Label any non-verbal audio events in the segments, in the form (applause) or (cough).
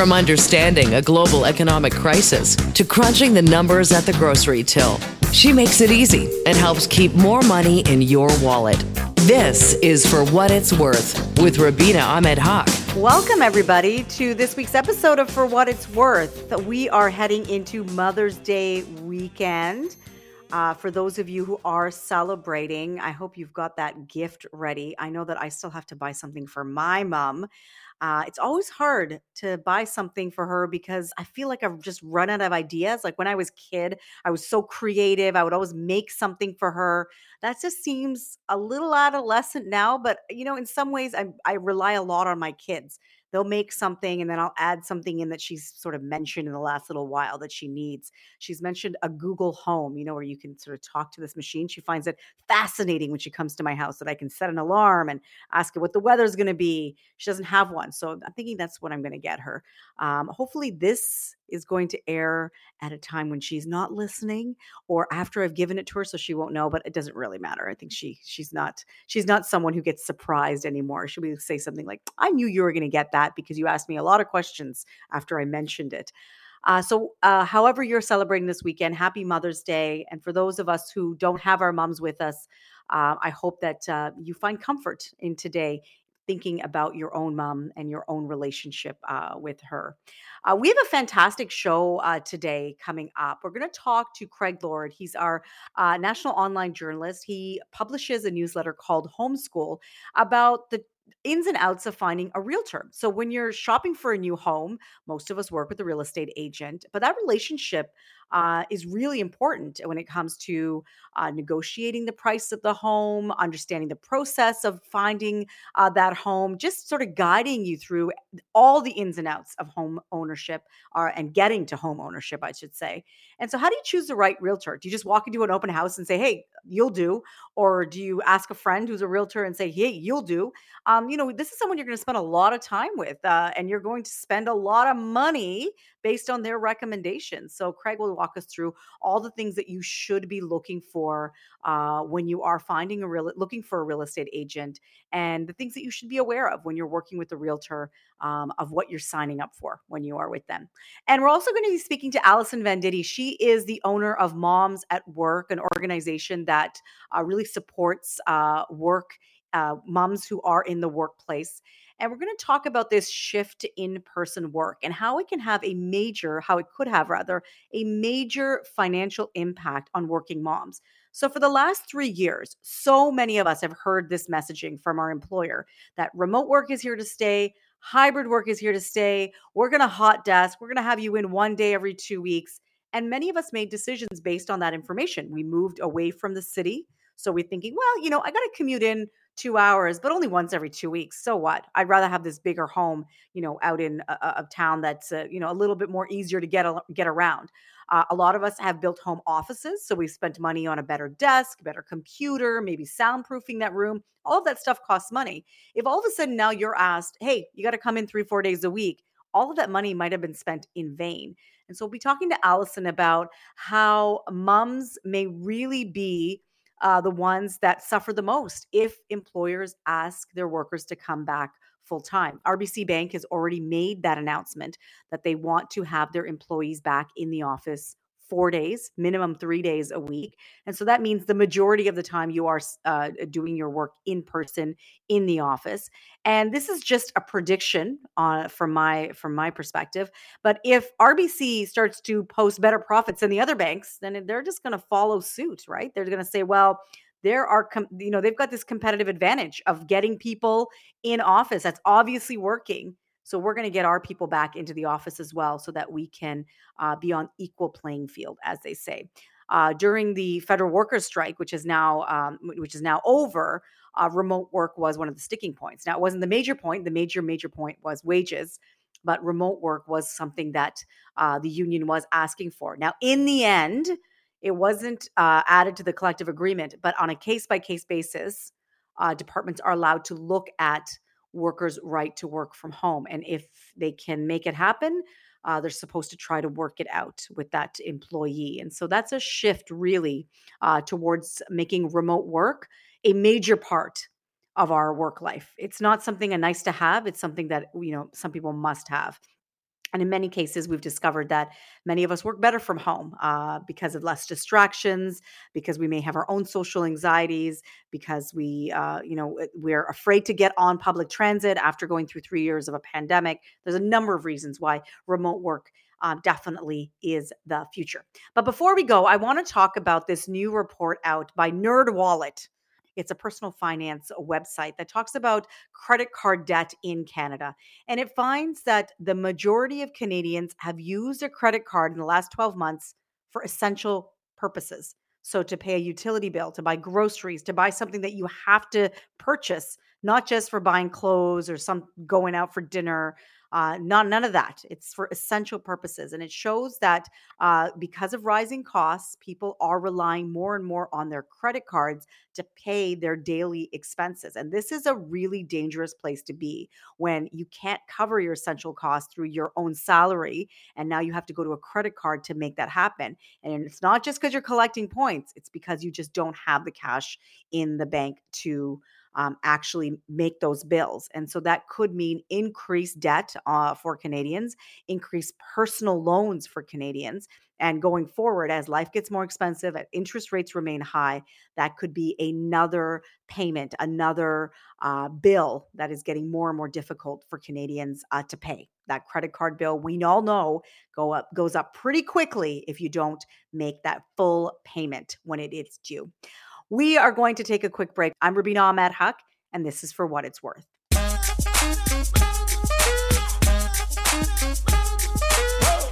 From understanding a global economic crisis to crunching the numbers at the grocery till, she makes it easy and helps keep more money in your wallet. This is For What It's Worth with Rubina Ahmed Haq. Welcome, everybody, to this week's episode of For What It's Worth. We are heading into Mother's Day weekend. Uh, for those of you who are celebrating, I hope you've got that gift ready. I know that I still have to buy something for my mom. Uh, it's always hard to buy something for her because I feel like I've just run out of ideas. Like when I was kid, I was so creative. I would always make something for her. That just seems a little adolescent now, but you know, in some ways, I, I rely a lot on my kids they'll make something and then I'll add something in that she's sort of mentioned in the last little while that she needs. She's mentioned a Google Home, you know, where you can sort of talk to this machine. She finds it fascinating when she comes to my house that I can set an alarm and ask her what the weather's going to be. She doesn't have one. So I'm thinking that's what I'm going to get her. Um, hopefully, this is going to air at a time when she's not listening or after I've given it to her so she won't know but it doesn't really matter. I think she she's not she's not someone who gets surprised anymore. She'll be say something like I knew you were going to get that because you asked me a lot of questions after I mentioned it. Uh, so, uh, however, you're celebrating this weekend, happy Mother's Day. And for those of us who don't have our moms with us, uh, I hope that uh, you find comfort in today thinking about your own mom and your own relationship uh, with her. Uh, we have a fantastic show uh, today coming up. We're going to talk to Craig Lord. He's our uh, national online journalist. He publishes a newsletter called Homeschool about the ins and outs of finding a realtor. So when you're shopping for a new home, most of us work with a real estate agent, but that relationship uh, is really important when it comes to uh, negotiating the price of the home, understanding the process of finding uh, that home, just sort of guiding you through all the ins and outs of home ownership uh, and getting to home ownership, I should say. And so, how do you choose the right realtor? Do you just walk into an open house and say, "Hey, you'll do," or do you ask a friend who's a realtor and say, "Hey, you'll do"? Um, you know, this is someone you're going to spend a lot of time with, uh, and you're going to spend a lot of money based on their recommendations. So, Craig will walk us through all the things that you should be looking for uh, when you are finding a real looking for a real estate agent, and the things that you should be aware of when you're working with a realtor um, of what you're signing up for when you are with them. And we're also going to be speaking to Allison Venditti. She is the owner of Moms at Work, an organization that uh, really supports uh, work uh, moms who are in the workplace. And we're going to talk about this shift to in person work and how it can have a major, how it could have rather, a major financial impact on working moms. So, for the last three years, so many of us have heard this messaging from our employer that remote work is here to stay, hybrid work is here to stay. We're going to hot desk, we're going to have you in one day every two weeks. And many of us made decisions based on that information. We moved away from the city. So we're thinking, well, you know, I got to commute in two hours, but only once every two weeks. So what? I'd rather have this bigger home, you know, out in a, a town that's uh, you know a little bit more easier to get a, get around. Uh, a lot of us have built home offices, so we've spent money on a better desk, better computer, maybe soundproofing that room. All of that stuff costs money. If all of a sudden now you're asked, "Hey, you got to come in three, four days a week," all of that money might have been spent in vain. And so we'll be talking to Allison about how mums may really be uh, the ones that suffer the most if employers ask their workers to come back full time. RBC Bank has already made that announcement that they want to have their employees back in the office four days, minimum three days a week. And so that means the majority of the time you are uh, doing your work in person in the office. And this is just a prediction uh, from my from my perspective. But if RBC starts to post better profits than the other banks, then they're just going to follow suit, right? They're going to say, well, there are com- you know they've got this competitive advantage of getting people in office that's obviously working so we're going to get our people back into the office as well so that we can uh, be on equal playing field, as they say. Uh, during the federal workers strike, which is now um, which is now over, uh, remote work was one of the sticking points. Now it wasn't the major point. The major major point was wages, but remote work was something that uh, the union was asking for. Now in the end, it wasn't uh, added to the collective agreement, but on a case by case basis, uh, departments are allowed to look at workers' right to work from home. And if they can make it happen, uh, they're supposed to try to work it out with that employee. And so that's a shift really uh, towards making remote work a major part of our work life. It's not something a nice to have, it's something that, you know, some people must have. And in many cases, we've discovered that many of us work better from home uh, because of less distractions, because we may have our own social anxieties, because we, uh, you know, we're afraid to get on public transit after going through three years of a pandemic. There's a number of reasons why remote work um, definitely is the future. But before we go, I want to talk about this new report out by NerdWallet. It's a personal finance website that talks about credit card debt in Canada. And it finds that the majority of Canadians have used a credit card in the last 12 months for essential purposes. So, to pay a utility bill, to buy groceries, to buy something that you have to purchase, not just for buying clothes or some going out for dinner, uh, not none of that. It's for essential purposes, and it shows that uh, because of rising costs, people are relying more and more on their credit cards to pay their daily expenses. And this is a really dangerous place to be when you can't cover your essential costs through your own salary, and now you have to go to a credit card to make that happen. And it's not just because you're collecting points; it's because you just don't have the cash in the bank to um, actually make those bills. And so that could mean increased debt uh, for Canadians, increased personal loans for Canadians. And going forward, as life gets more expensive, interest rates remain high, that could be another payment, another uh, bill that is getting more and more difficult for Canadians uh, to pay. That credit card bill, we all know, go up goes up pretty quickly if you don't make that full payment when it is due. We are going to take a quick break. I'm Rubina Ahmed Haq, and this is for what it's worth.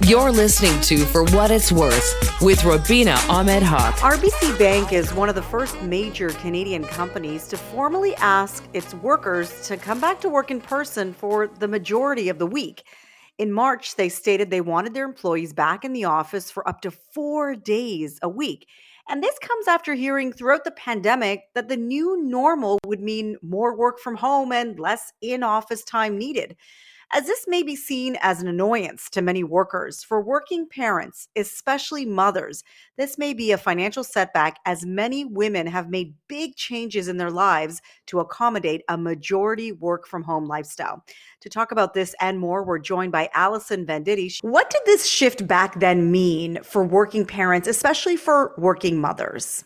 You're listening to For What It's Worth with Rubina Ahmed Haq. RBC Bank is one of the first major Canadian companies to formally ask its workers to come back to work in person for the majority of the week. In March, they stated they wanted their employees back in the office for up to four days a week. And this comes after hearing throughout the pandemic that the new normal would mean more work from home and less in office time needed as this may be seen as an annoyance to many workers. For working parents, especially mothers, this may be a financial setback as many women have made big changes in their lives to accommodate a majority work from home lifestyle. To talk about this and more, we're joined by Allison Venditti. What did this shift back then mean for working parents, especially for working mothers?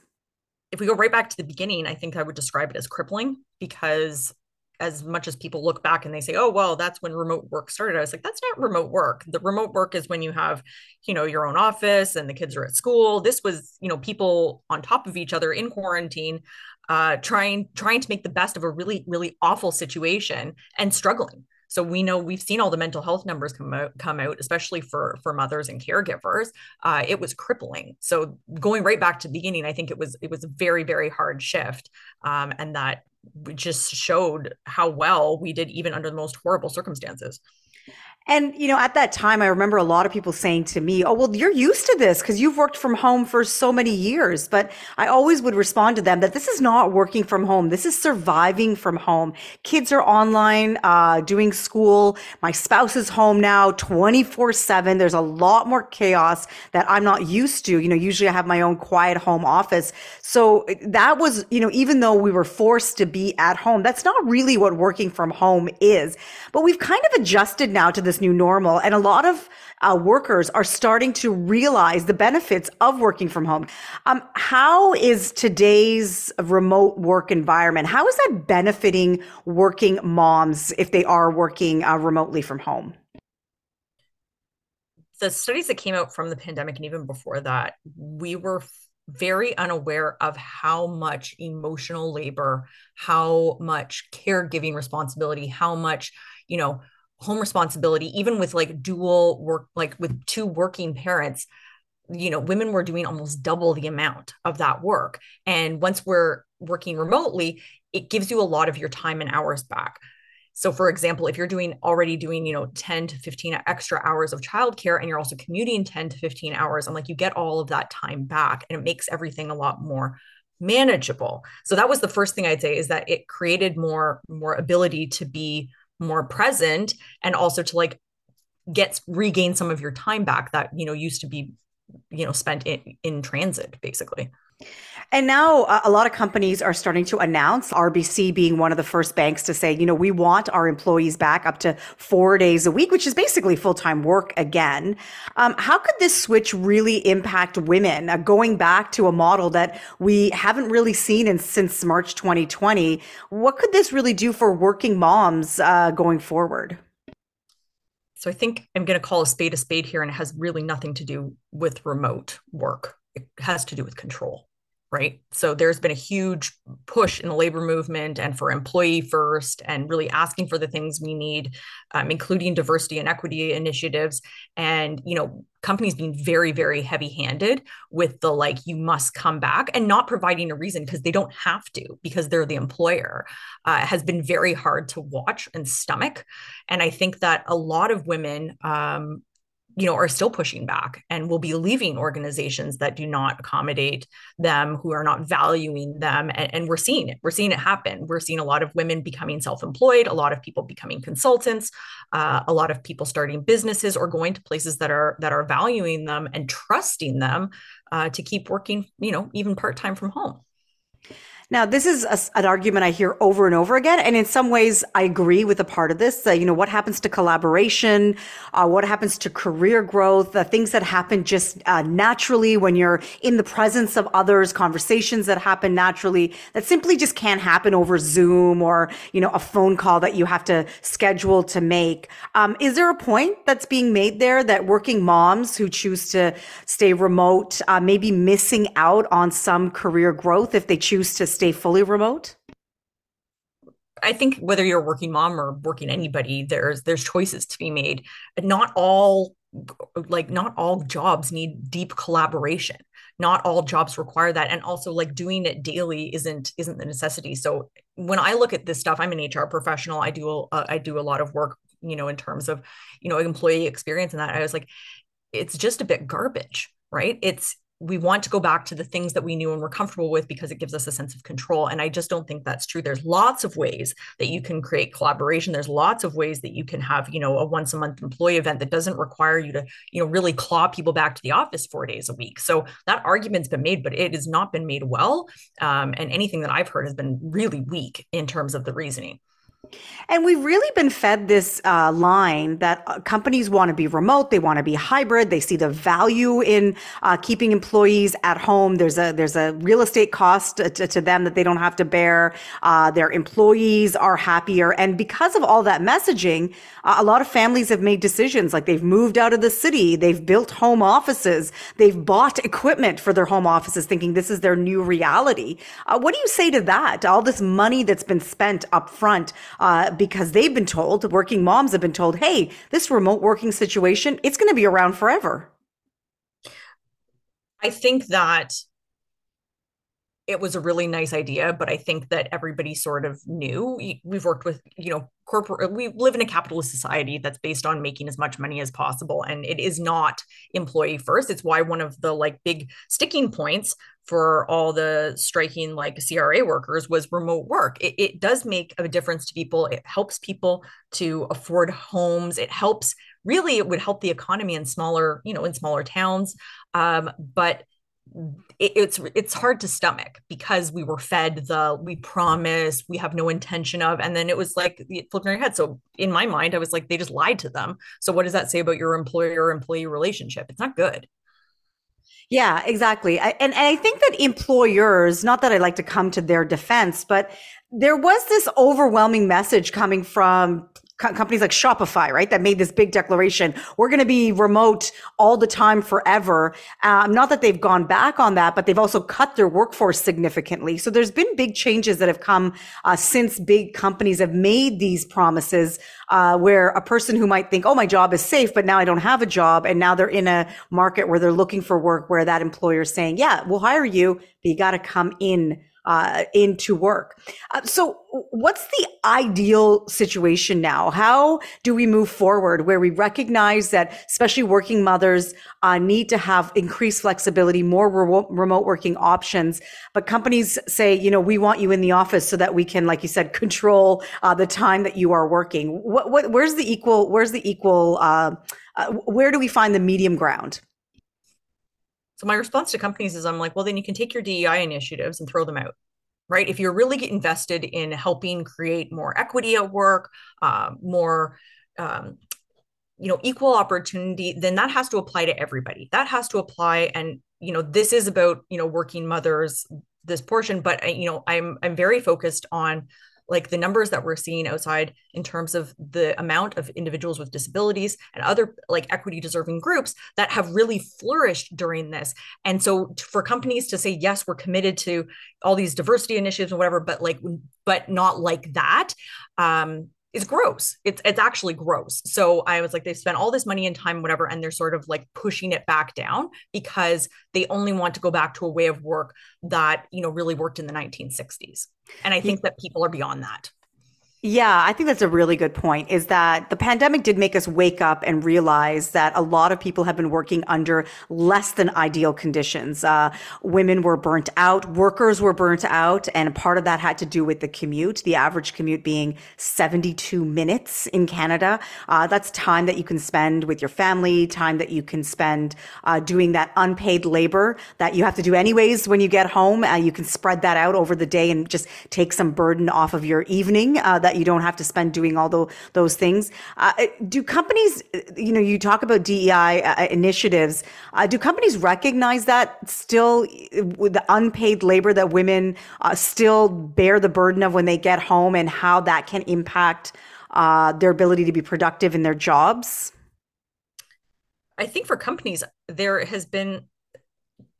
If we go right back to the beginning, I think I would describe it as crippling because as much as people look back and they say, oh, well, that's when remote work started. I was like, that's not remote work. The remote work is when you have, you know, your own office and the kids are at school. This was, you know, people on top of each other in quarantine, uh, trying trying to make the best of a really, really awful situation and struggling. So we know we've seen all the mental health numbers come out, come out, especially for for mothers and caregivers. Uh, it was crippling. So going right back to the beginning, I think it was it was a very very hard shift, um, and that just showed how well we did even under the most horrible circumstances. And, you know, at that time, I remember a lot of people saying to me, Oh, well, you're used to this because you've worked from home for so many years. But I always would respond to them that this is not working from home. This is surviving from home. Kids are online, uh, doing school. My spouse is home now 24 seven. There's a lot more chaos that I'm not used to. You know, usually I have my own quiet home office. So that was, you know, even though we were forced to be at home, that's not really what working from home is. But we've kind of adjusted now to this this new normal. And a lot of uh, workers are starting to realize the benefits of working from home. Um, how is today's remote work environment? How is that benefiting working moms if they are working uh, remotely from home? The studies that came out from the pandemic and even before that, we were very unaware of how much emotional labor, how much caregiving responsibility, how much, you know, home responsibility even with like dual work like with two working parents you know women were doing almost double the amount of that work. And once we're working remotely it gives you a lot of your time and hours back. So for example if you're doing already doing you know 10 to 15 extra hours of childcare and you're also commuting 10 to 15 hours i'm like you get all of that time back and it makes everything a lot more manageable. So that was the first thing i'd say is that it created more more ability to be more present and also to like get regain some of your time back that you know used to be you know spent in, in transit basically And now uh, a lot of companies are starting to announce, RBC being one of the first banks to say, you know, we want our employees back up to four days a week, which is basically full time work again. Um, how could this switch really impact women uh, going back to a model that we haven't really seen in, since March 2020? What could this really do for working moms uh, going forward? So I think I'm going to call a spade a spade here, and it has really nothing to do with remote work. It has to do with control right? So there's been a huge push in the labor movement and for employee first and really asking for the things we need, um, including diversity and equity initiatives. And, you know, companies being very, very heavy handed with the like, you must come back and not providing a reason because they don't have to because they're the employer uh, has been very hard to watch and stomach. And I think that a lot of women, um, you know are still pushing back and will be leaving organizations that do not accommodate them who are not valuing them and, and, we're seeing it. We're seeing it happen. We're seeing a lot of women becoming self-employed a lot of people becoming consultants uh, a lot of people starting businesses or going to places that are that are valuing them and trusting them uh, to keep working you know even part-time from home now, this is a, an argument I hear over and over again. And in some ways, I agree with a part of this. Uh, you know, what happens to collaboration? Uh, what happens to career growth? The things that happen just uh, naturally when you're in the presence of others, conversations that happen naturally that simply just can't happen over Zoom or, you know, a phone call that you have to schedule to make. Um, is there a point that's being made there that working moms who choose to stay remote uh, may be missing out on some career growth if they choose to stay fully remote? I think whether you're a working mom or working anybody, there's there's choices to be made. Not all like not all jobs need deep collaboration. Not all jobs require that, and also like doing it daily isn't isn't the necessity. So when I look at this stuff, I'm an HR professional. I do uh, I do a lot of work, you know, in terms of you know employee experience and that. I was like, it's just a bit garbage, right? It's we want to go back to the things that we knew and we're comfortable with because it gives us a sense of control. And I just don't think that's true. There's lots of ways that you can create collaboration. There's lots of ways that you can have, you know, a once a month employee event that doesn't require you to, you know, really claw people back to the office four days a week. So that argument's been made, but it has not been made well. Um, and anything that I've heard has been really weak in terms of the reasoning. And we've really been fed this uh, line that uh, companies want to be remote, they want to be hybrid, they see the value in uh, keeping employees at home. There's a there's a real estate cost to, to them that they don't have to bear. Uh, their employees are happier, and because of all that messaging, uh, a lot of families have made decisions like they've moved out of the city, they've built home offices, they've bought equipment for their home offices, thinking this is their new reality. What do you say to that? All this money that's been spent up front uh, because they've been told, working moms have been told, hey, this remote working situation, it's going to be around forever. I think that it was a really nice idea, but I think that everybody sort of knew. We've worked with, you know, corporate, we live in a capitalist society that's based on making as much money as possible. And it is not employee first. It's why one of the like big sticking points for all the striking like CRA workers was remote work. It, it does make a difference to people. It helps people to afford homes. It helps really, it would help the economy in smaller, you know, in smaller towns. Um, but it, it's it's hard to stomach because we were fed the we promise we have no intention of and then it was like flipping your head so in my mind i was like they just lied to them so what does that say about your employer employee relationship it's not good yeah, exactly. I, and, and I think that employers, not that I like to come to their defense, but there was this overwhelming message coming from co- companies like Shopify, right? That made this big declaration. We're going to be remote all the time forever. Um, not that they've gone back on that, but they've also cut their workforce significantly. So there's been big changes that have come uh, since big companies have made these promises, uh, where a person who might think, "Oh, my job is safe," but now I don't have a job, and now they're in a market where they're looking for work, where that employer is saying, "Yeah, we'll hire you, but you got to come in." Uh, into work. Uh, so, what's the ideal situation now? How do we move forward where we recognize that, especially working mothers, uh, need to have increased flexibility, more remote, remote working options, but companies say, you know, we want you in the office so that we can, like you said, control uh, the time that you are working. What, what, where's the equal? Where's the equal? Uh, uh, where do we find the medium ground? So my response to companies is I'm like, well, then you can take your DEI initiatives and throw them out. Right. If you're really invested in helping create more equity at work, uh, more um, you know equal opportunity then that has to apply to everybody that has to apply and you know this is about you know working mothers this portion but uh, you know i'm i'm very focused on like the numbers that we're seeing outside in terms of the amount of individuals with disabilities and other like equity deserving groups that have really flourished during this. And so for companies to say yes we're committed to all these diversity initiatives and whatever but like but not like that um is gross. It's it's actually gross. So I was like, they've spent all this money and time, whatever, and they're sort of like pushing it back down because they only want to go back to a way of work that you know really worked in the 1960s. And I think that people are beyond that. Yeah, I think that's a really good point is that the pandemic did make us wake up and realize that a lot of people have been working under less than ideal conditions. Uh, women were burnt out, workers were burnt out, and part of that had to do with the commute, the average commute being 72 minutes in Canada. Uh, that's time that you can spend with your family, time that you can spend uh, doing that unpaid labor that you have to do anyways when you get home. Uh, you can spread that out over the day and just take some burden off of your evening uh, that that you don't have to spend doing all the, those things. Uh, do companies, you know, you talk about DEI uh, initiatives. Uh, do companies recognize that still with the unpaid labor that women uh, still bear the burden of when they get home and how that can impact uh, their ability to be productive in their jobs? I think for companies, there has been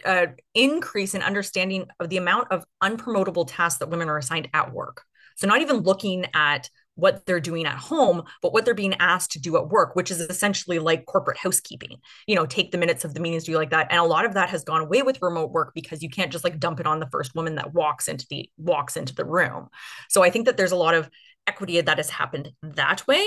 an increase in understanding of the amount of unpromotable tasks that women are assigned at work. So, not even looking at what they're doing at home, but what they're being asked to do at work, which is essentially like corporate housekeeping. You know, take the minutes of the meetings, do like that. And a lot of that has gone away with remote work because you can't just like dump it on the first woman that walks into the walks into the room. So I think that there's a lot of equity that has happened that way.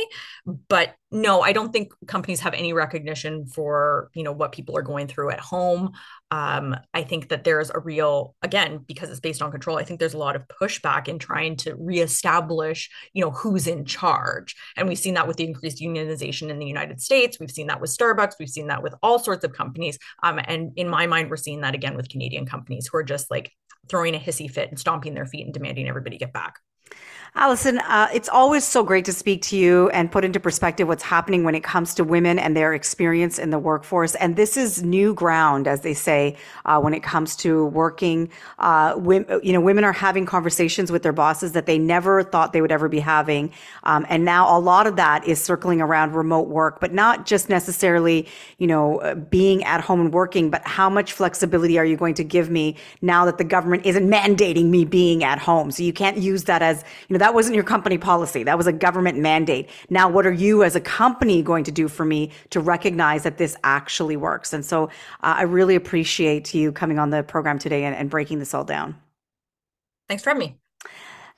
But no i don't think companies have any recognition for you know what people are going through at home. Um, i think that there's a real again because it's based on control i think there's a lot of pushback in trying to reestablish you know who's in charge. And we've seen that with the increased unionization in the united states. We've seen that with starbucks. We've seen that with all sorts of companies. Um, and in my mind we're seeing that again with canadian companies who are just like throwing a hissy fit and stomping their feet and demanding everybody get back Allison, uh, it's always so great to speak to you and put into perspective what's happening when it comes to women and their experience in the workforce. And this is new ground, as they say, uh, when it comes to working. Uh, women, you know, women are having conversations with their bosses that they never thought they would ever be having. Um, and now a lot of that is circling around remote work, but not just necessarily, you know, uh, being at home and working, but how much flexibility are you going to give me now that the government isn't mandating me being at home? So you can't use that as, you know, that wasn't your company policy. That was a government mandate. Now, what are you as a company going to do for me to recognize that this actually works? And so uh, I really appreciate you coming on the program today and, and breaking this all down. Thanks for having me.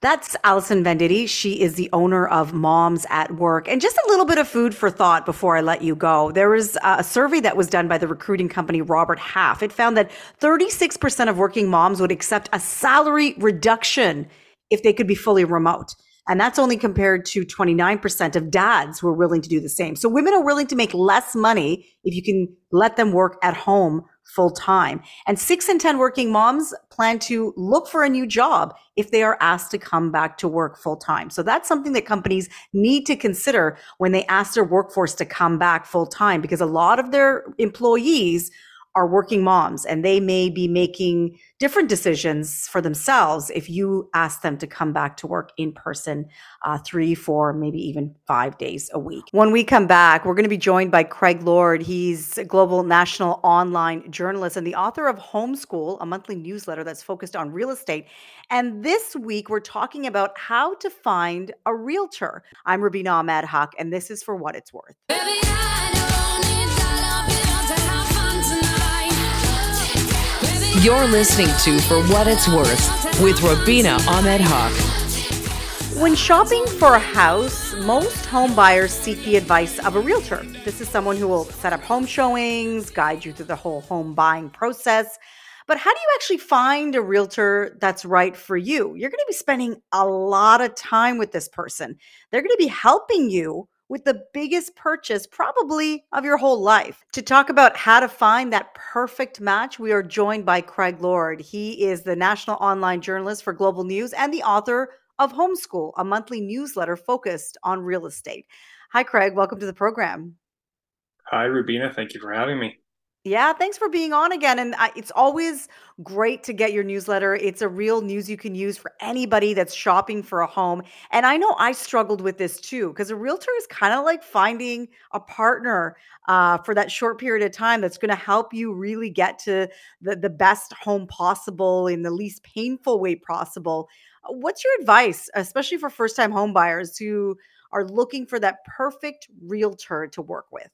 That's Allison Venditti. She is the owner of Moms at Work. And just a little bit of food for thought before I let you go. There was a survey that was done by the recruiting company Robert Half. It found that 36% of working moms would accept a salary reduction if they could be fully remote. And that's only compared to 29% of dads who are willing to do the same. So women are willing to make less money if you can let them work at home full time. And six in 10 working moms plan to look for a new job if they are asked to come back to work full time. So that's something that companies need to consider when they ask their workforce to come back full time because a lot of their employees are working moms and they may be making different decisions for themselves if you ask them to come back to work in person uh, three, four, maybe even five days a week. When we come back, we're going to be joined by Craig Lord. He's a global national online journalist and the author of Homeschool, a monthly newsletter that's focused on real estate. And this week, we're talking about how to find a realtor. I'm Rubina Ahmed Haq, and this is for what it's worth. Baby, You're listening to For What It's Worth with Rubina Ahmed Haq. When shopping for a house, most home buyers seek the advice of a realtor. This is someone who will set up home showings, guide you through the whole home buying process. But how do you actually find a realtor that's right for you? You're going to be spending a lot of time with this person. They're going to be helping you with the biggest purchase probably of your whole life. To talk about how to find that perfect match, we are joined by Craig Lord. He is the national online journalist for Global News and the author of Homeschool, a monthly newsletter focused on real estate. Hi, Craig. Welcome to the program. Hi, Rubina. Thank you for having me. Yeah, thanks for being on again. And I, it's always great to get your newsletter. It's a real news you can use for anybody that's shopping for a home. And I know I struggled with this too, because a realtor is kind of like finding a partner uh, for that short period of time that's going to help you really get to the, the best home possible in the least painful way possible. What's your advice, especially for first time home buyers who are looking for that perfect realtor to work with?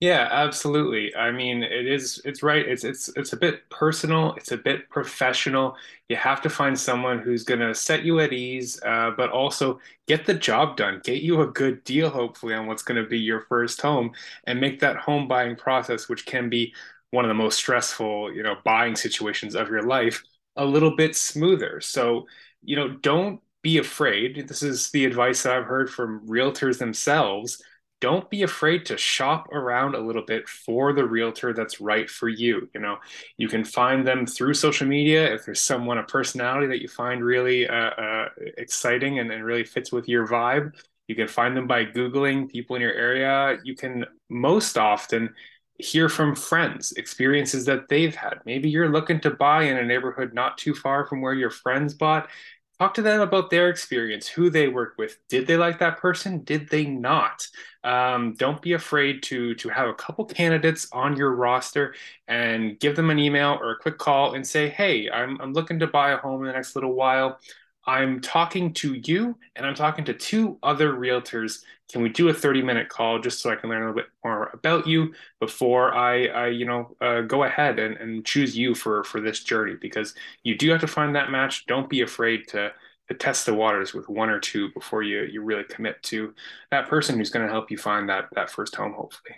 Yeah, absolutely. I mean, it is it's right. It's it's it's a bit personal, it's a bit professional. You have to find someone who's going to set you at ease, uh, but also get the job done, get you a good deal, hopefully, on what's going to be your first home, and make that home buying process, which can be one of the most stressful, you know, buying situations of your life, a little bit smoother. So, you know, don't be afraid. This is the advice that I've heard from realtors themselves don't be afraid to shop around a little bit for the realtor that's right for you. You know, you can find them through social media. If there's someone, a personality that you find really uh, uh, exciting and, and really fits with your vibe, you can find them by Googling people in your area. You can most often hear from friends, experiences that they've had. Maybe you're looking to buy in a neighborhood not too far from where your friends bought talk to them about their experience who they work with. Did they like that person? Did they not? Um, don't be afraid to to have a couple candidates on your roster and give them an email or a quick call and say hey i'm, I'm looking to buy a home in the next little while. I'm talking to you and I'm talking to two other realtors. Can we do a 30 minute call just so I can learn a little bit more about you before I, I you know, uh, go ahead and, and choose you for, for this journey? Because you do have to find that match. Don't be afraid to, to test the waters with one or two before you, you really commit to that person who's going to help you find that, that first home, hopefully.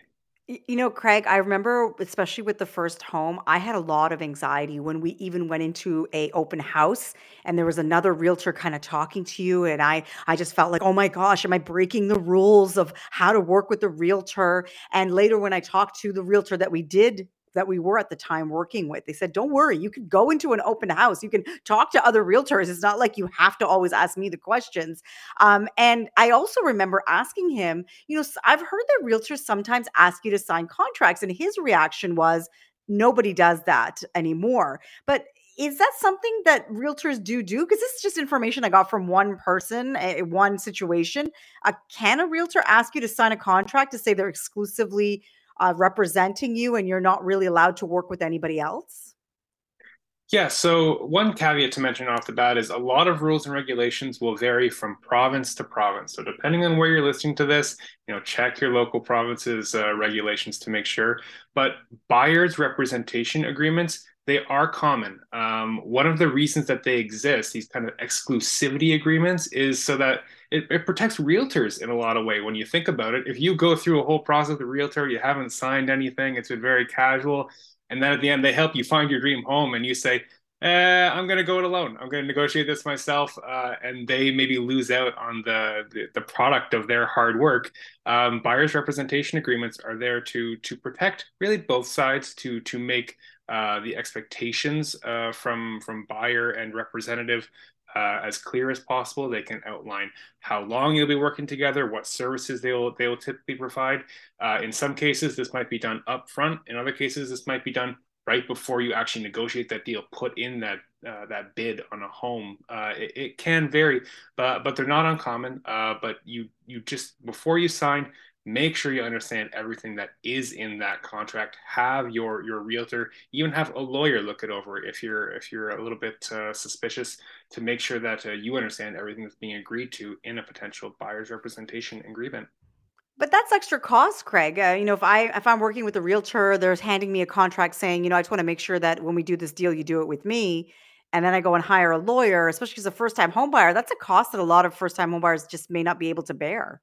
You know, Craig, I remember especially with the first home, I had a lot of anxiety when we even went into a open house and there was another realtor kind of talking to you and I I just felt like, "Oh my gosh, am I breaking the rules of how to work with the realtor?" And later when I talked to the realtor that we did that we were at the time working with. They said, don't worry, you can go into an open house. You can talk to other realtors. It's not like you have to always ask me the questions. Um, and I also remember asking him, you know, I've heard that realtors sometimes ask you to sign contracts. And his reaction was, nobody does that anymore. But is that something that realtors do do? Because this is just information I got from one person, one situation. Uh, can a realtor ask you to sign a contract to say they're exclusively uh, representing you and you're not really allowed to work with anybody else? Yeah, so one caveat to mention off the bat is a lot of rules and regulations will vary from province to province. So depending on where you're listening to this, you know, check your local province's uh, regulations to make sure. But buyers representation agreements they are common. Um, one of the reasons that they exist, these kind of exclusivity agreements, is so that it, it, protects realtors in a lot of way. When you think about it, if you go through a whole process with a realtor, you haven't signed anything, it's been very casual, and then at the end they help you find your dream home, and you say, eh, "I'm going to go it alone. I'm going to negotiate this myself," uh, and they maybe lose out on the, the, the product of their hard work. Um, buyers representation agreements are there to to protect really both sides to to make uh, the expectations uh, from from buyer and representative uh, as clear as possible. They can outline how long you'll be working together, what services they will they will typically provide. Uh, in some cases, this might be done upfront. In other cases, this might be done right before you actually negotiate that deal. Put in that uh, that bid on a home. Uh, it, it, can vary, but but they're not uncommon. but you you just before you sign, make sure you understand everything that is in that contract have your your realtor even have a lawyer look it over if you're if you're a little bit uh, suspicious to make sure that uh, you understand everything that's being agreed to in a potential buyer's representation agreement but that's extra cost, Craig. Uh, you know, if I if I'm working with a realtor, they're handing me a contract saying, you know, I just want to make sure that when we do this deal, you do it with me, and then I go and hire a lawyer, especially as a first time home buyer. That's a cost that a lot of first time home buyers just may not be able to bear.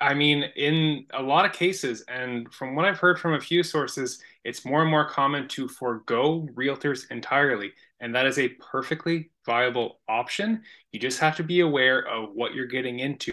I mean, in a lot of cases, and from what I've heard from a few sources, it's more and more common to forego realtors entirely. And that is a perfectly viable option. You just have to be aware of what you're getting into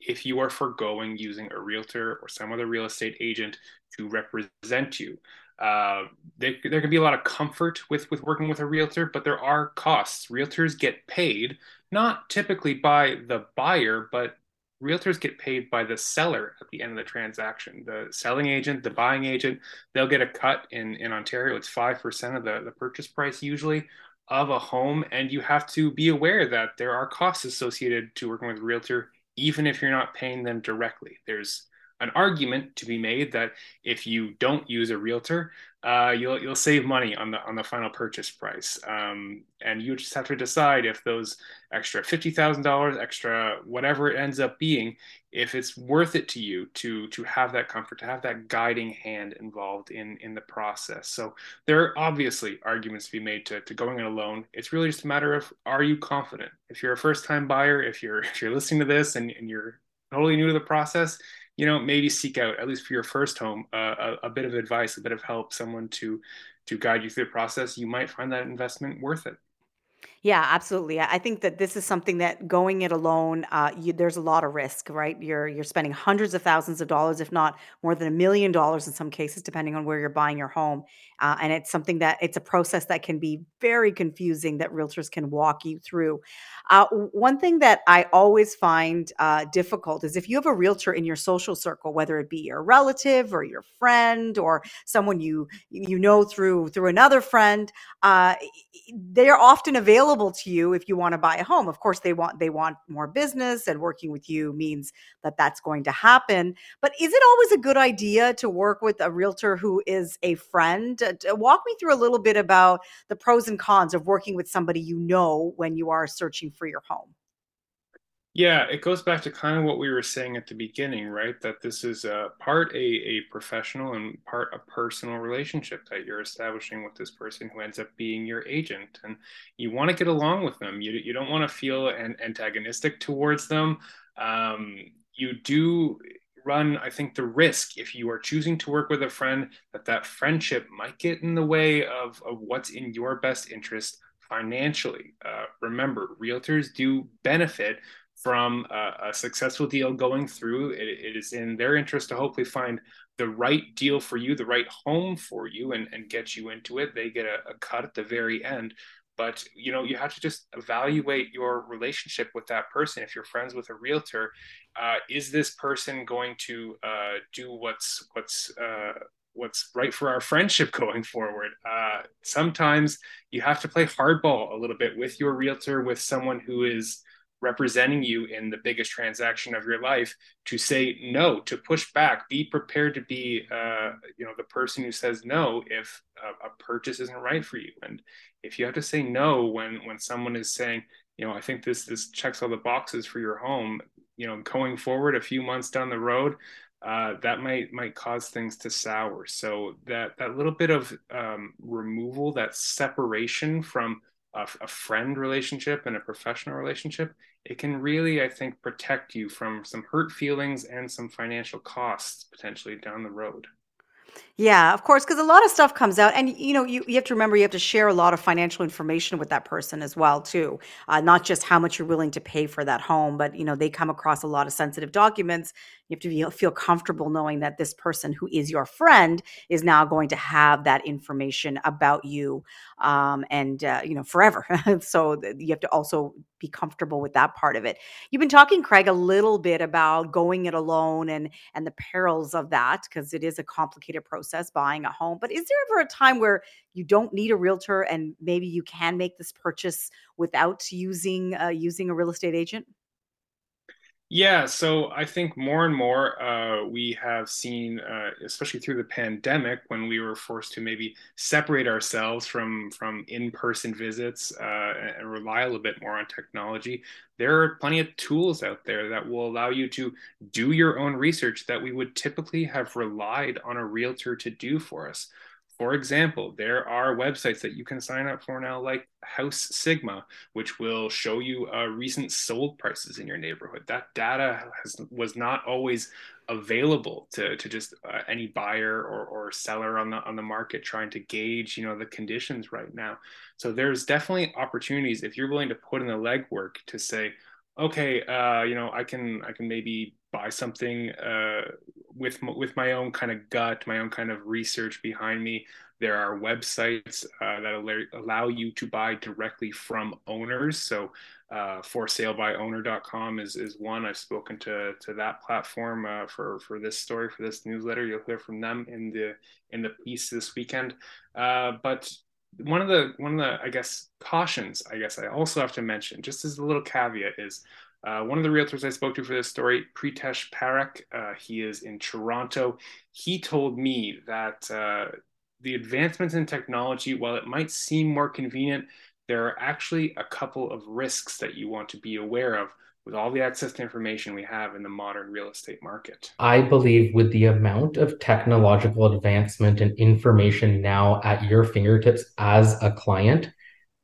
if you are foregoing using a realtor or some other real estate agent to represent you. Uh, there, there can be a lot of comfort with, with working with a realtor, but there are costs. Realtors get paid not typically by the buyer, but realtors get paid by the seller at the end of the transaction. The selling agent, the buying agent, they'll get a cut in, in Ontario. It's 5% of the, the purchase price usually of a home. And you have to be aware that there are costs associated to working with a realtor, even if you're not paying them directly. There's an argument to be made that if you don't use a realtor, uh, you'll you'll save money on the on the final purchase price, um, and you just have to decide if those extra fifty thousand dollars, extra whatever it ends up being, if it's worth it to you to to have that comfort, to have that guiding hand involved in in the process. So there are obviously arguments to be made to to going it alone. It's really just a matter of are you confident? If you're a first time buyer, if you're (laughs) if you're listening to this and, and you're totally new to the process you know maybe seek out at least for your first home uh, a, a bit of advice a bit of help someone to to guide you through the process you might find that investment worth it yeah, absolutely. I think that this is something that going it alone, uh, you, there's a lot of risk, right? You're you're spending hundreds of thousands of dollars, if not more than a million dollars in some cases, depending on where you're buying your home. Uh, and it's something that it's a process that can be very confusing that realtors can walk you through. Uh, one thing that I always find uh, difficult is if you have a realtor in your social circle, whether it be your relative or your friend or someone you you know through through another friend, uh, they are often available to you if you want to buy a home. Of course, they want they want more business, and working with you means that that's going to happen. But is it always a good idea to work with a realtor who is a friend? Uh, walk me through a little bit about the pros and cons of working with somebody you know when you are searching for your home. Yeah, it goes back to kind of what we were saying at the beginning, right? That this is a part a, a professional and part a personal relationship that you're establishing with this person who ends up being your agent. And you want to get along with them. You, you don't want to feel an, antagonistic towards them. Um, you do run, I think, the risk if you are choosing to work with a friend that that friendship might get in the way of, of what's in your best interest financially. Uh, remember, realtors do benefit from a, a successful deal going through. It, it is in their interest to hopefully find the right deal for you, the right home for you, and, and get you into it. They get a, a cut at the very end. But you know, you have to just evaluate your relationship with that person. If you're friends with a realtor, uh, is this person going to uh, do what's what's uh, what's right for our friendship (laughs) going forward. Uh, sometimes you have to play hardball a little bit with your realtor, with someone who is representing you in the biggest transaction of your life to say no to push back be prepared to be uh, you know the person who says no if a, a, purchase isn't right for you. And if you have to say no when when someone is saying you know i think this this checks all the boxes for your home you know going forward a few months down the road uh, that might might cause things to sour. So that that little bit of um, removal that separation from a, a friend relationship and a professional relationship, it can really, I think, protect you from some hurt feelings and some financial costs potentially down the road. Yeah, of course, because a lot of stuff comes out, and you know, you, you have to remember you have to share a lot of financial information with that person as well, too. Uh, not just how much you're willing to pay for that home, but you know, they come across a lot of sensitive documents. You have to feel, feel comfortable knowing that this person who is your friend is now going to have that information about you, um, and uh, you know, forever. (laughs) so you have to also be comfortable with that part of it. You've been talking, Craig, a little bit about going it alone and and the perils of that because it is a complicated process process buying a home. But is there ever a time where you don't need a realtor and maybe you can make this purchase without using uh, using a real estate agent? Yeah, so I think more and more uh, we have seen, uh, especially through the pandemic, when we were forced to maybe separate ourselves from from in-person visits uh, and rely a little bit more on technology. There are plenty of tools out there that will allow you to do your own research that we would typically have relied on a realtor to do for us For example, there are websites that you can sign up for now, like House Sigma, which will show you uh, recent sold prices in your neighborhood. That data has, was not always available to, to just uh, any buyer or, or seller on the on the market trying to gauge you know the conditions right now. So there's definitely opportunities if you're willing to put in the legwork to say, okay, uh, you know, I can I can maybe buy something uh, with with my own kind of gut, my own kind of research behind me. There are websites uh, that allow you to buy directly from owners. So, uh, owner.com is, is one. I've spoken to, to that platform uh, for, for this story, for this newsletter. You'll hear from them in the in the piece this weekend. Uh, but one of the one of the I guess cautions I guess I also have to mention, just as a little caveat, is uh, one of the realtors I spoke to for this story, Pritesh Parekh, uh, he is in Toronto. He told me that uh, the advancements in technology, while it might seem more convenient, there are actually a couple of risks that you want to be aware of with all the access to information we have in the modern real estate market. I believe with the amount of technological advancement and information now at your fingertips as a client,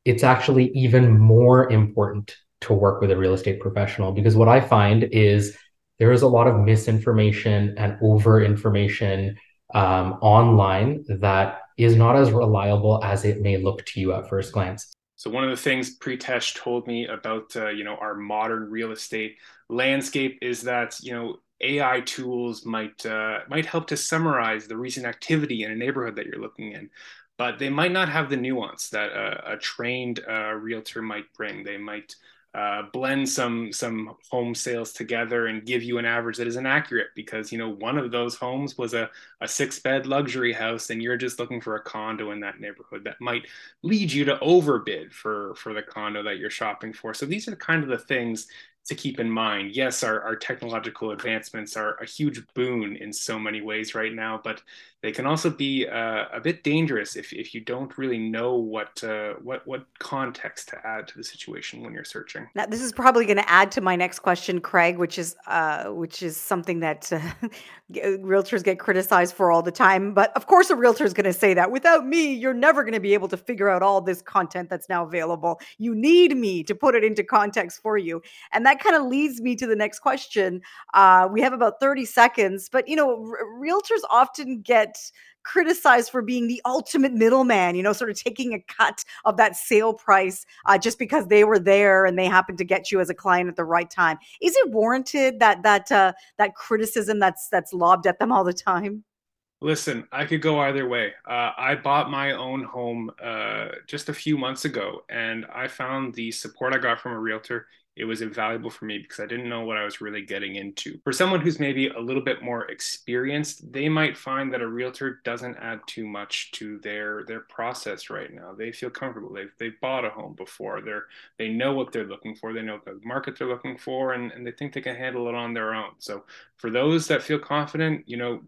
it's actually even more important to work with a real estate professional because what I find is there is a lot of misinformation and over information um, online that is not as reliable as it may look to you at first glance. So one of the things Pritesh told me about uh, you know our modern real estate landscape is that you know AI tools might uh, might help to summarize the recent activity in a neighborhood that you're looking in, but they might not have the nuance that a, a trained uh, realtor might bring. They might uh, blend some some home sales together and give you an average that is inaccurate because you know one of those homes was a, a six bed luxury house and you're just looking for a condo in that neighborhood that might lead you to overbid for for the condo that you're shopping for so these are kind of the things to keep in mind. Yes, our, our technological advancements are a huge boon in so many ways right now, but they can also be uh, a bit dangerous if, if you don't really know what uh, what what context to add to the situation when you're searching. Now, this is probably going to add to my next question, Craig, which is uh, which is something that uh, (laughs) realtors get criticized for all the time. But of course, a realtor is going to say that without me, you're never going to be able to figure out all this content that's now available. You need me to put it into context for you, and that kind of leads me to the next question. Uh, we have about 30 seconds, but you know, r- realtors often get get criticized for being the ultimate middleman, you know, sort of taking a cut of that sale price uh, just because they were there and they happened to get you as a client at the right time. Is it warranted that that uh, that criticism that's that's lobbed at them all the time? Listen, I could go either way. Uh, I bought my own home uh, just a few months ago, and I found the support I got from a realtor it was invaluable for me because I didn't know what I was really getting into. For someone who's maybe a little bit more experienced, they might find that a realtor doesn't add too much to their their process right now. They feel comfortable. They've they've bought a home before. They're they know what they're looking for. They know the market they're looking for, and, and they think they can handle it on their own. So for those that feel confident, you know,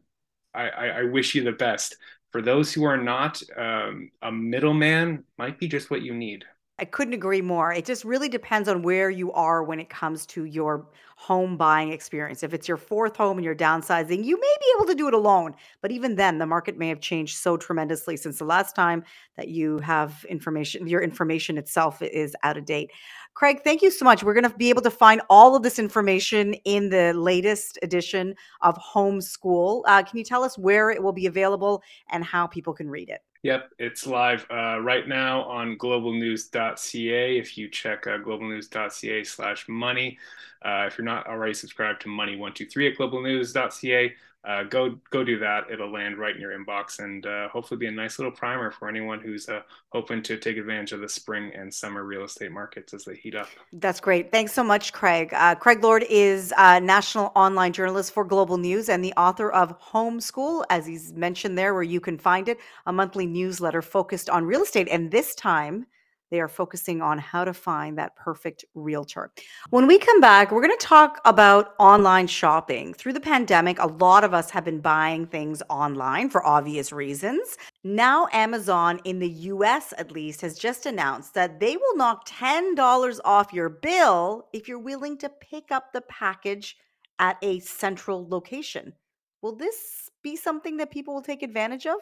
I, I, I wish you the best. For those who are not, um, a middleman might be just what you need. I couldn't agree more. It just really depends on where you are when it comes to your home buying experience. If it's your fourth home and you're downsizing, you may be able to do it alone. But even then, the market may have changed so tremendously since the last time that you have information, your information itself is out of date. Craig, thank you so much. We're going to be able to find all of this information in the latest edition of Homeschool. Uh, can you tell us where it will be available and how people can read it? Yep, it's live uh, right now on globalnews.ca. If you check uh, globalnews.ca slash money, uh, if you're not already subscribed to Money123 at globalnews.ca, uh, go go do that. It'll land right in your inbox and uh, hopefully be a nice little primer for anyone who's uh, hoping to take advantage of the spring and summer real estate markets as they heat up. That's great. Thanks so much, Craig. Uh, Craig Lord is a national online journalist for Global News and the author of Homeschool, as he's mentioned there, where you can find it, a monthly newsletter focused on real estate. And this time, they are focusing on how to find that perfect realtor. When we come back, we're going to talk about online shopping. Through the pandemic, a lot of us have been buying things online for obvious reasons. Now, Amazon in the US at least has just announced that they will knock $10 off your bill if you're willing to pick up the package at a central location. Will this be something that people will take advantage of?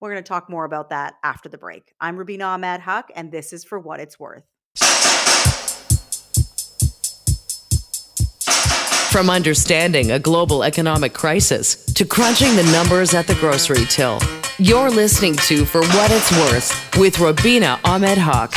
We're going to talk more about that after the break. I'm Rubina Ahmed Haq, and this is For What It's Worth. From understanding a global economic crisis to crunching the numbers at the grocery till, you're listening to For What It's Worth with Rubina Ahmed Haq.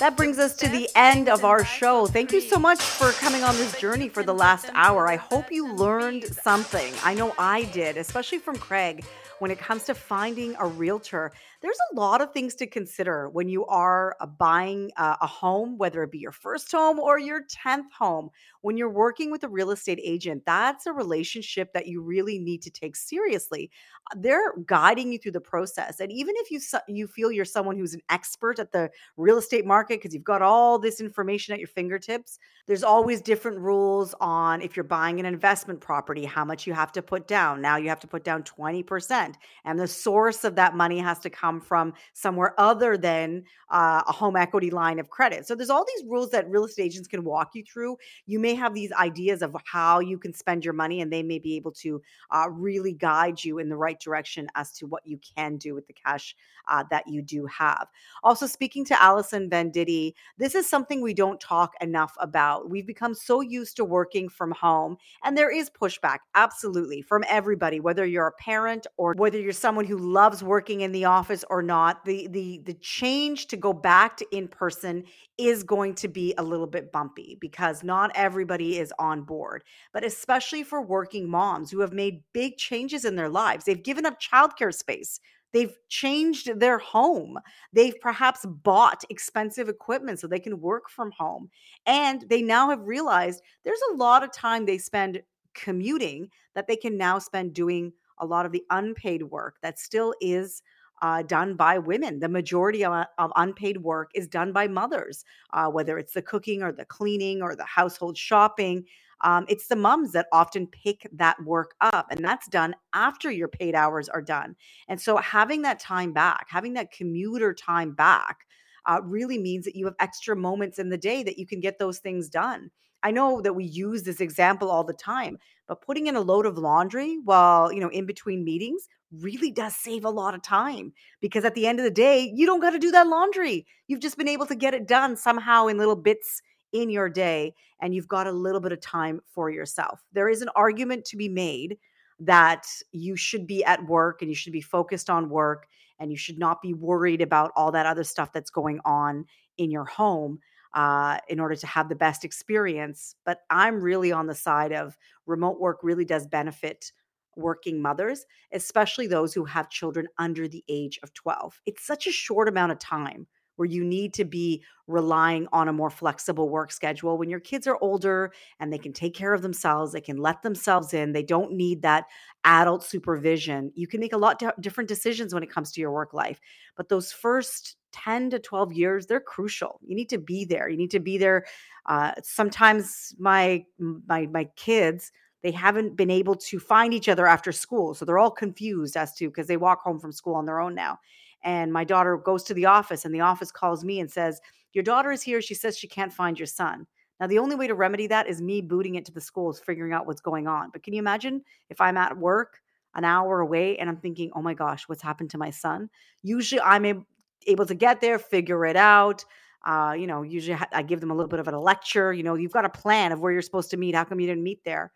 That brings us to the end of our show. Thank you so much for coming on this journey for the last hour. I hope you learned something. I know I did, especially from Craig when it comes to finding a realtor there's a lot of things to consider when you are uh, buying uh, a home, whether it be your first home or your 10th home. When you're working with a real estate agent, that's a relationship that you really need to take seriously. Uh, they're guiding you through the process. And even if you you feel you're someone who's an expert at the real estate market because you've got all this information at your fingertips, there's always different rules on if you're buying an investment property, how much you have to put down. Now you have to put down 20%, and the source of that money has to come from somewhere other than uh, a home equity line of credit. So there's all these rules that real estate agents can walk you through. You may have these ideas of how you can spend your money, and they may be able to uh, really guide you in the right direction as to what you can do with the cash uh, that you do have. Also, speaking to Allison Venditti, this is something we don't talk enough about. We've become so used to working from home, and there is pushback, absolutely, from everybody, whether you're a parent or whether you're someone who loves working in the office or not, the the the change to go back to in person is going to be a little bit bumpy because not everybody is on board. But especially for working moms who have made big changes in their lives, they've given up childcare space. They've changed their home. They've perhaps bought expensive equipment so they can work from home. And they now have realized there's a lot of time they spend commuting that they can now spend doing a lot of the unpaid work that still is uh, done by women. The majority of, of, unpaid work is done by mothers, uh, whether it's the cooking or the cleaning or the household shopping. Um, it's the moms that often pick that work up, and that's done after your paid hours are done. And so, having that time back, having that commuter time back, uh, really means that you have extra moments in the day that you can get those things done. I know that we use this example all the time, but putting in a load of laundry while, you know, in between meetings really does save a lot of time because at the end of the day, you don't got to do that laundry. You've just been able to get it done somehow in little bits in your day and you've got a little bit of time for yourself. There is an argument to be made that you should be at work and you should be focused on work and you should not be worried about all that other stuff that's going on in your home uh, in order to have the best experience. But I'm really on the side of remote work really does benefit working mothers, especially those who have children under the age of 12. It's such a short amount of time where you need to be relying on a more flexible work schedule when your kids are older and they can take care of themselves they can let themselves in they don't need that adult supervision you can make a lot of different decisions when it comes to your work life but those first 10 to 12 years they're crucial you need to be there you need to be there uh, sometimes my my my kids they haven't been able to find each other after school. So they're all confused as to because they walk home from school on their own now. And my daughter goes to the office, and the office calls me and says, Your daughter is here. She says she can't find your son. Now, the only way to remedy that is me booting it to the schools, figuring out what's going on. But can you imagine if I'm at work an hour away and I'm thinking, oh my gosh, what's happened to my son? Usually I'm able to get there, figure it out. Uh, you know, usually I give them a little bit of a lecture. You know, you've got a plan of where you're supposed to meet. How come you didn't meet there?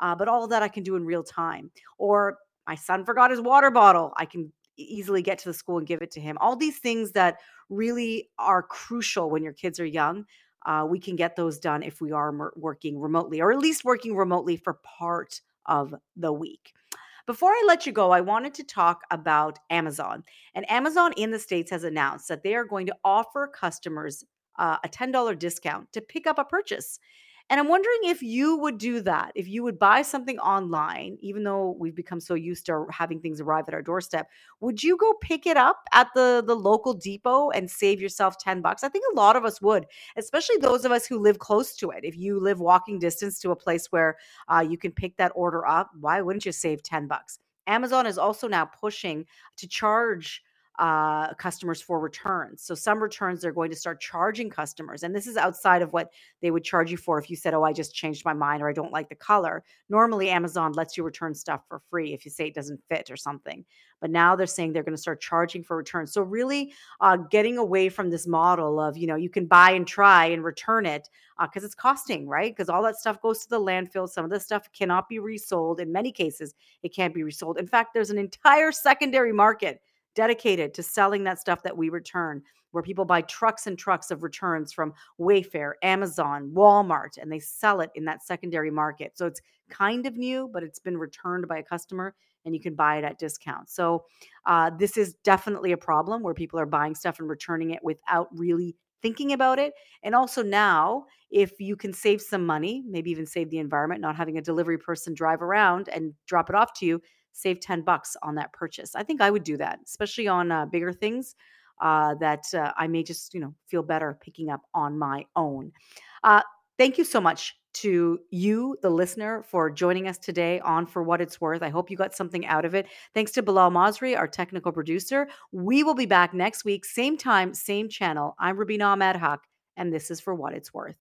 uh, but all of that I can do in real time. Or my son forgot his water bottle. I can easily get to the school and give it to him. All these things that really are crucial when your kids are young. Uh, we can get those done if we are working remotely, or at least working remotely for part of the week. Before I let you go, I wanted to talk about Amazon. And Amazon in the States has announced that they are going to offer customers uh, a $10 discount to pick up a purchase. And I'm wondering if you would do that, if you would buy something online, even though we've become so used to having things arrive at our doorstep, would you go pick it up at the the local depot and save yourself 10 bucks? I think a lot of us would, especially those of us who live close to it. If you live walking distance to a place where uh, you can pick that order up, why wouldn't you save 10 bucks? Amazon is also now pushing to charge uh, customers for returns. So some returns they're going to start charging customers, and this is outside of what they would charge you for if you said, "Oh, I just changed my mind" or "I don't like the color." Normally, Amazon lets you return stuff for free if you say it doesn't fit or something. But now they're saying they're going to start charging for returns. So really, uh, getting away from this model of you know you can buy and try and return it because uh, it's costing, right? Because all that stuff goes to the landfill. Some of the stuff cannot be resold. In many cases, it can't be resold. In fact, there's an entire secondary market dedicated to selling that stuff that we return, where people buy trucks and trucks of returns from Wayfair, Amazon, Walmart, and they sell it in that secondary market. So it's kind of new, but it's been returned by a customer and you can buy it at discount. So uh, this is definitely a problem where people are buying stuff and returning it without really thinking about it. And also now, if you can save some money, maybe even save the environment, not having a delivery person drive around and drop it off to you, save 10 bucks on that purchase. I think I would do that, especially on uh, bigger things uh, that uh, I may just, you know, feel better picking up on my own. Uh, thank you so much to you, the listener, for joining us today on For What It's Worth. I hope you got something out of it. Thanks to Bilal Masri, our technical producer. We will be back next week, same time, same channel. I'm Rubina Ahmed Haq, and this is For What It's Worth.